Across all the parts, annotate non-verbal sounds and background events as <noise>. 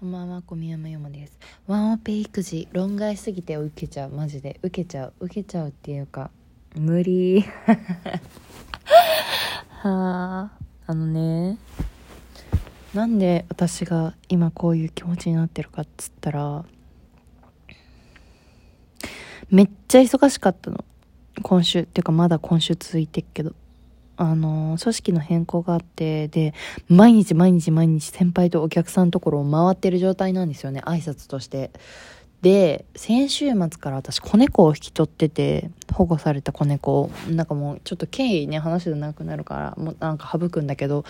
こんばんは、小宮山よもです。ワンオペ育児、論外すぎて受けちゃう、マジで。受けちゃう、受けちゃうっていうか、無理。<laughs> はあ、あのね、なんで私が今こういう気持ちになってるかっつったら、めっちゃ忙しかったの。今週、っていうかまだ今週続いてっけど。あの、組織の変更があって、で、毎日毎日毎日先輩とお客さんのところを回ってる状態なんですよね、挨拶として。で、先週末から私子猫を引き取ってて、保護された子猫を、なんかもうちょっと経緯ね、話でなくなるから、もうなんか省くんだけど、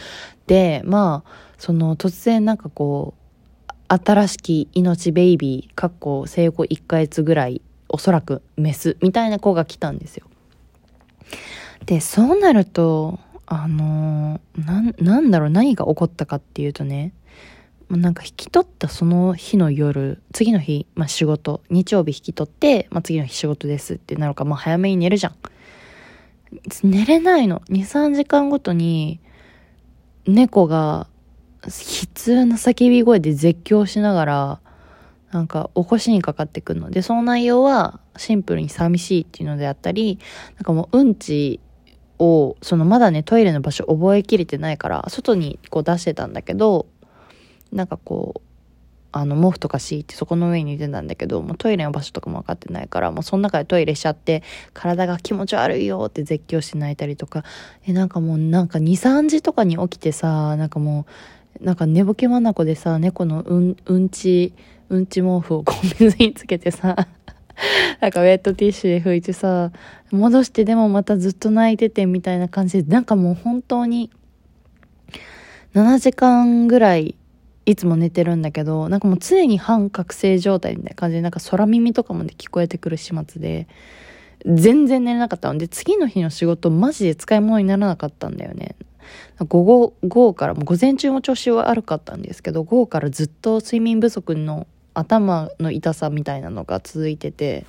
で、まあ、その突然なんかこう、新しき命ベイビー、かっこ生後1ヶ月ぐらい、おそらくメスみたいな子が来たんですよ。で、そうなると、あのな、なんだろう、何が起こったかっていうとね、なんか引き取ったその日の夜、次の日、まあ仕事、日曜日引き取って、まあ次の日仕事ですってなるから、まあ早めに寝るじゃん。寝れないの。2、3時間ごとに、猫が、悲痛な叫び声で絶叫しながら、なんか起こしにかかってくるので、その内容はシンプルに寂しいっていうのであったり、なんかもううんちを、そのまだね、トイレの場所覚えきれてないから、外にこう出してたんだけど、なんかこう、あの、毛布とか敷いてそこの上に寝てたんだけど、もうトイレの場所とかも分かってないから、もうその中でトイレしちゃって、体が気持ち悪いよって絶叫して泣いたりとか、え、なんかもうなんか2、3時とかに起きてさ、なんかもう、なんか寝ぼけまなこでさ、猫のうん、うんち、うんち毛布をこう水につけてさ、<laughs> なんかウェットティッシュで拭いてさ、戻してでもまたずっと泣いててみたいな感じで、なんかもう本当に、7時間ぐらいいつも寝てるんだけど、なんかもう常に半覚醒状態みたいな感じで、なんか空耳とかまで聞こえてくる始末で、全然寝れなかったので、次の日の仕事マジで使い物にならなかったんだよね。午後、午後からも午前中も調子は悪かったんですけど、午後からずっと睡眠不足の頭の痛さみたいなのが続いてて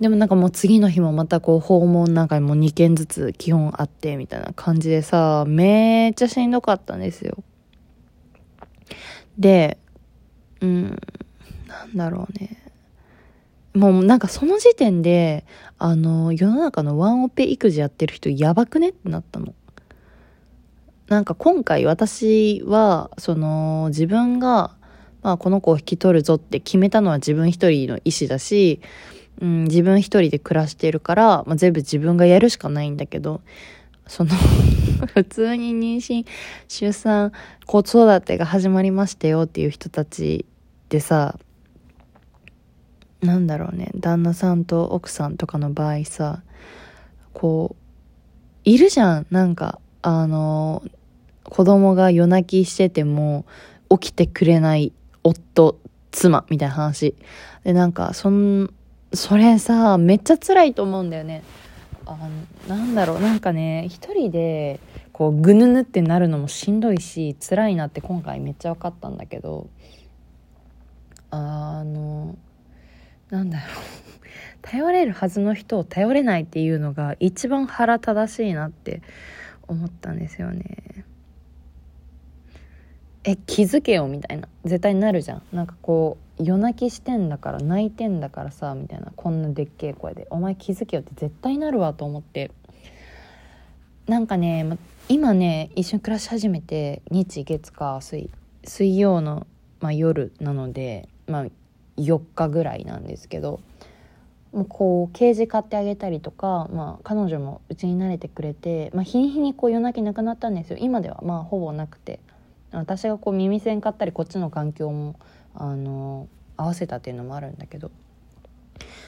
でもなんかもう次の日もまたこう訪問なんかにも2件ずつ基本あってみたいな感じでさめっちゃしんどかったんですよ。でうんなんだろうね。もうなんかその時点であの世の中のワンオペ育児やってる人やばくねってなったの。なんか今回私はその自分がまあ、この子を引き取るぞって決めたのは自分一人の意思だし、うん、自分一人で暮らしているから、まあ、全部自分がやるしかないんだけど、その <laughs> 普通に妊娠、出産、子育てが始まりましたよっていう人たちでさ、なんだろうね、旦那さんと奥さんとかの場合さ、こう、いるじゃん、なんか、あの、子供が夜泣きしてても起きてくれない夫、妻みたいな話。で、なんか、そん、それさ、めっちゃ辛いと思うんだよね。あなんだろう、なんかね、一人で、こう、ぐぬぬってなるのもしんどいし、辛いなって今回めっちゃ分かったんだけど、あの、なんだろう。<laughs> 頼れるはずの人を頼れないっていうのが一番腹正しいなって思ったんですよね。え気づけよみたいな。絶対なるじゃん。なんかこう夜泣きしてんだから泣いてんだからさみたいな。こんなでっけえ声で「お前気づけよ」って絶対なるわと思って。なんかね今ね一緒に暮らし始めて日月火水水曜の、まあ、夜なので、まあ、4日ぐらいなんですけどもうこうケージ買ってあげたりとか、まあ、彼女もうちに慣れてくれて、まあ、日に日にこう夜泣きなくなったんですよ。今ではまあほぼなくて。私がこう耳栓買ったりこっちの環境もあの合わせたっていうのもあるんだけど。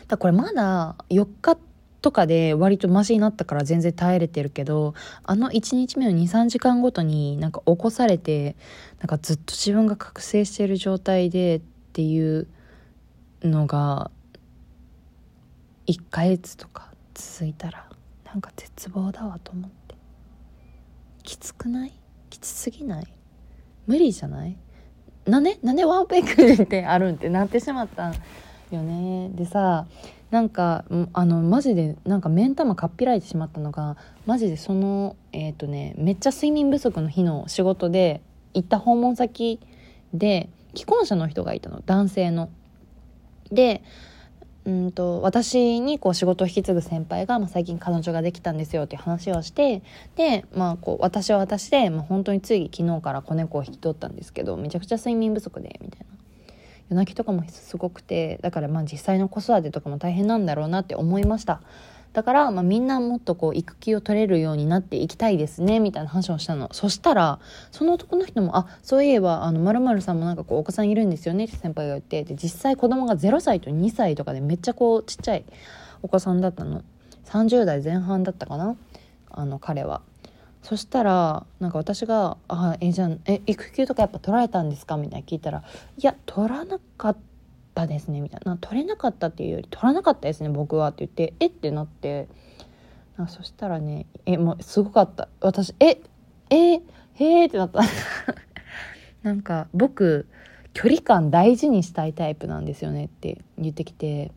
だこれまだ4日とかで割とマシになったから全然耐えれてるけどあの1日目の23時間ごとになんか起こされてなんかずっと自分が覚醒してる状態でっていうのが1ヶ月とか続いたらなんか絶望だわと思って。きつくない？きつすぎない？無理じゃない？なんでなんでワンペックってあるんってなってしまったよね。でさなんかあのマジでなんか目ん玉かっぴらいてしまったのがマジでそのえっ、ー、とねめっちゃ睡眠不足の日の仕事で行った訪問先で既婚者の人がいたの。男性の。でうんと私にこう仕事を引き継ぐ先輩が、まあ、最近彼女ができたんですよっていう話をしてで、まあ、こう私は私で、まあ、本当につい昨日から子猫を引き取ったんですけどめちゃくちゃ睡眠不足でみたいな。夜泣きとかもすごくてだからまあ実際の子育てとかも大変なんだろうなって思いました。だから、まあ、みんなもっとこう育休を取れるようになっていきたいですねみたいな話をしたのそしたらその男の人も「あそういえばあの〇〇さんもなんかこうお子さんいるんですよね」って先輩が言ってで実際子供が0歳と2歳とかでめっちゃこうちっちゃいお子さんだったの30代前半だったかな？あの彼は。そしたらなんか私が「あえじゃあえ育休とかやっぱ取られたんですか?」みたいな聞いたら「いや取らなかった」ったですねみたいな。取れなかったっていうより取らなかったですね僕はって言ってえってなって。あそしたらねえもうすごかった。私ええへえってなった。<laughs> なんか僕距離感大事にしたいタイプなんですよねって言ってきて。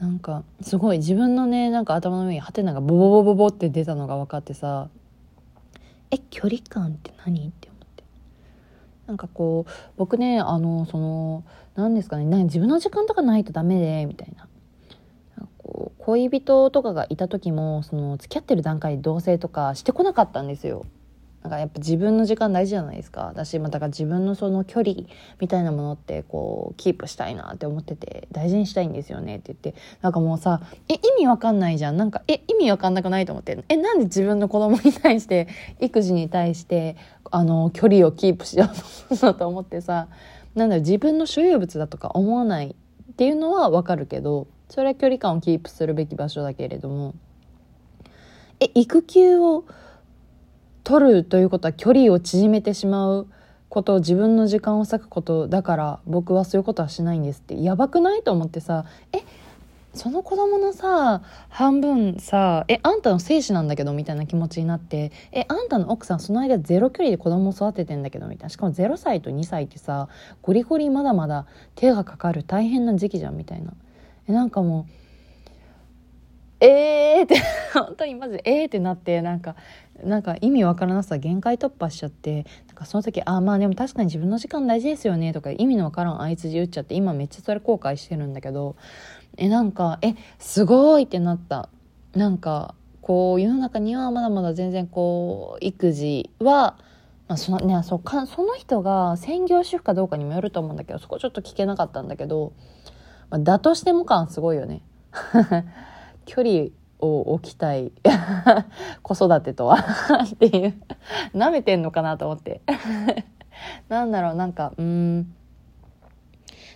なんかすごい自分のねなんか頭の上にハテナがボボボボボって出たのが分かってさ。え距離感って何って。なんかこう僕ねあのその何ですかねなんか自分の時間とかないとダメでみたいな。こう恋人とかがいた時もその付き合ってる段階で同棲とかしてこなかったんですよ。なんかやっぱ自分の時間大事じゃないですか。私まだから自分のその距離みたいなものってこうキープしたいなって思ってて大事にしたいんですよねって言って。なんかもうさえ意味わかんないじゃん。なんかえ意味わかんなくないと思って。えなんで自分の子供に対して育児に対してあの距離をキープしようとと思ってさ。なんだろ自分の所有物だとか思わないっていうのはわかるけどそれは距離感をキープするべき場所だけれども。え育休を取るということは距離を縮めてしまうこと自分の時間を割くことだから僕はそういうことはしないんですって。やばくないと思ってさえその子供のさ半分さえあんたの精子なんだけどみたいな気持ちになってえあんたの奥さんその間ゼロ距離で子供を育ててんだけどみたいな。しかも0歳と2歳ってさゴリゴリまだまだ手がかかる大変な時期じゃんみたいな。えなんかもうえーって <laughs> 本当にマジでえーってなってなんかなんか意味わからなさ限界突破しちゃってなんかその時ああまあでも確かに自分の時間大事ですよねとか意味のわからん相づち打っちゃって今めっちゃそれ後悔してるんだけどえなんかえすごいってなった。なんかこう世の中にはまだまだ全然こう育児はまあ、そのねそかその人が専業主婦かどうかにもよると思うんだけどそこちょっと聞けなかったんだけど、まあ、だとしても感すごいよね。<laughs> 距離を置きたい子育てとはっていう舐めてんのかなと思ってなんだろうなんかうん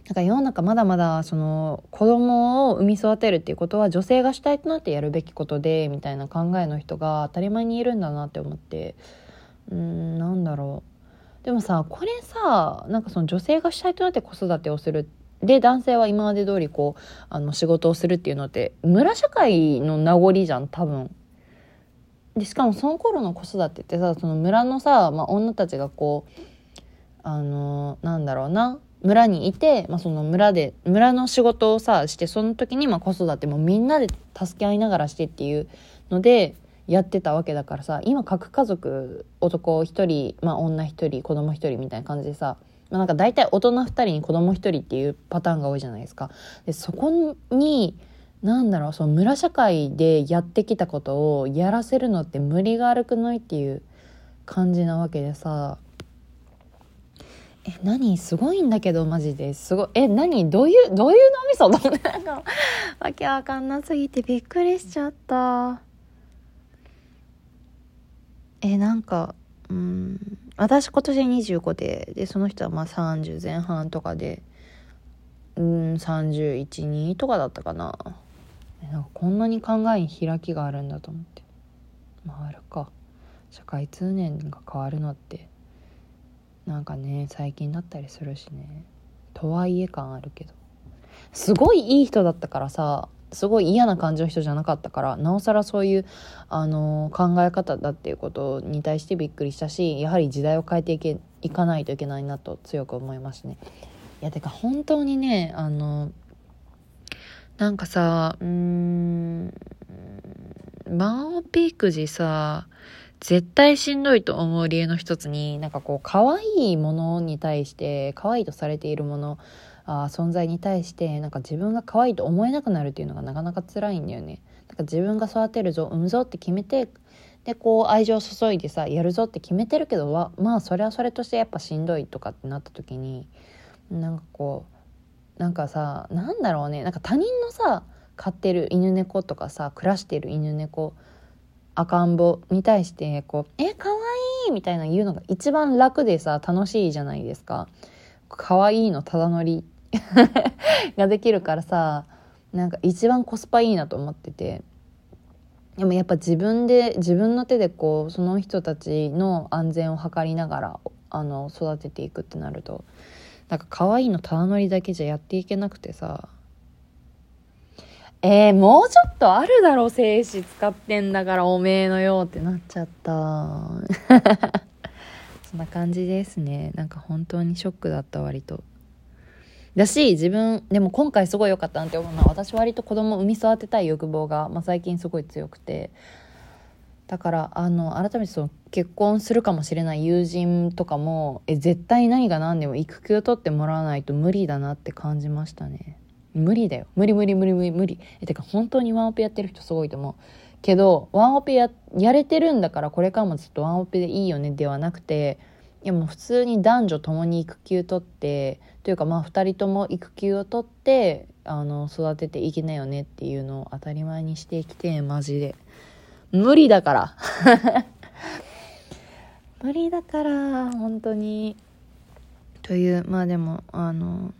なんか世の中まだまだその子供を産み育てるっていうことは女性が主体となってやるべきことでみたいな考えの人が当たり前にいるんだなって思ってうんなんだろうでもさこれさなんかその女性が主体となって子育てをするで男性は今まで通りこうあの仕事をするっていうのって村社会の名残じゃん多分。でしかもその頃の子育てってさその村のさ、まあ、女たちがこうあのなんだろうな村にいて、まあ、その村で村の仕事をさしてその時にまあ子育てもみんなで助け合いながらしてっていうのでやってたわけだからさ今核家族男1人、まあ、女1人子供1人みたいな感じでさまあ、なんか大体大人2人に子供1人っていうパターンが多いじゃないですか。でそこになんだろうその村社会でやってきたことをやらせるのって無理が悪くないっていう感じなわけでさ。え何すごいんだけどマジで。すごい。え何？どういうどういう脳みそと思ってなんかわけわかんなすぎてびっくりしちゃった。えなんかうん。私今年25ででその人はまあ30前半とかでうん312とかだったかな。なんかこんなに考えに開きがあるんだと思って。まああるか。社会通念が変わるのってなんかね最近だったりするしね。とはいえ感あるけど。すごいいい人だったからさすごい嫌な感じの人じゃなかったからなおさらそういう、あの考え方だっていうことに対してびっくりしたしやはり時代を変えていけいかないといけないなと強く思いますね。いやてか本当にねあのなんかさうんマンピ育児さ絶対しんどいと思う理由の一つに、なんかこう、可愛いものに対して、可愛いとされているもの、あ存在に対して、なんか自分が可愛いと思えなくなるっていうのがなかなか辛いんだよね。なんか自分が育てるぞ、産むぞって決めて、で、こう、愛情注いでさ、やるぞって決めてるけど、まあ、それはそれとしてやっぱしんどいとかってなった時に、なんかこう、なんかさ、なんだろうね、なんか他人のさ、飼ってる犬猫とかさ暮らしてる犬猫赤ん坊に対してこう「えかわいい!」みたいな言うのが一番楽でさ楽しいじゃないですか。かわいいのただ乗り <laughs> ができるからさなんか一番コスパいいなと思っててでもやっぱ自分で自分の手でこうその人たちの安全を図りながらあの育てていくってなるとなんか可愛いのただ乗りだけじゃやっていけなくてさえー、もうちょっとあるだろ、精子使ってんだからおめえのよってなっちゃった。<laughs> そんな感じですね。なんか本当にショックだった割と。だし、自分、でも今回すごい良かったなって思うのは、私割と子供産み育てたい欲望が、まあ、最近すごい強くて、だからあの改めてその結婚するかもしれない友人とかもえ絶対何が何でも育休取ってもらわないと無理だなって感じましたね無理だよ。無理無理無理無理無理。え、てか本当にワンオペやってる人すごいと思う。けど、ワンオペや、やれてるんだからこれからもずっとワンオペでいいよねではなくて、いやもう普通に男女共に育休取って、というかまあ2人とも育休を取って、あの、育てていけないよねっていうのを当たり前にしてきて、マジで。無理だから。無理だから、本当に。という、まあでも、あの、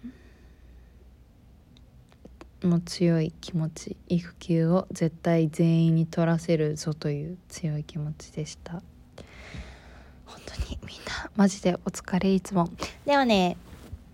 の強い気持ち育休を絶対全員に取らせるぞという強い気持ちでした当にみんな。マジでお疲れいつも。ではね。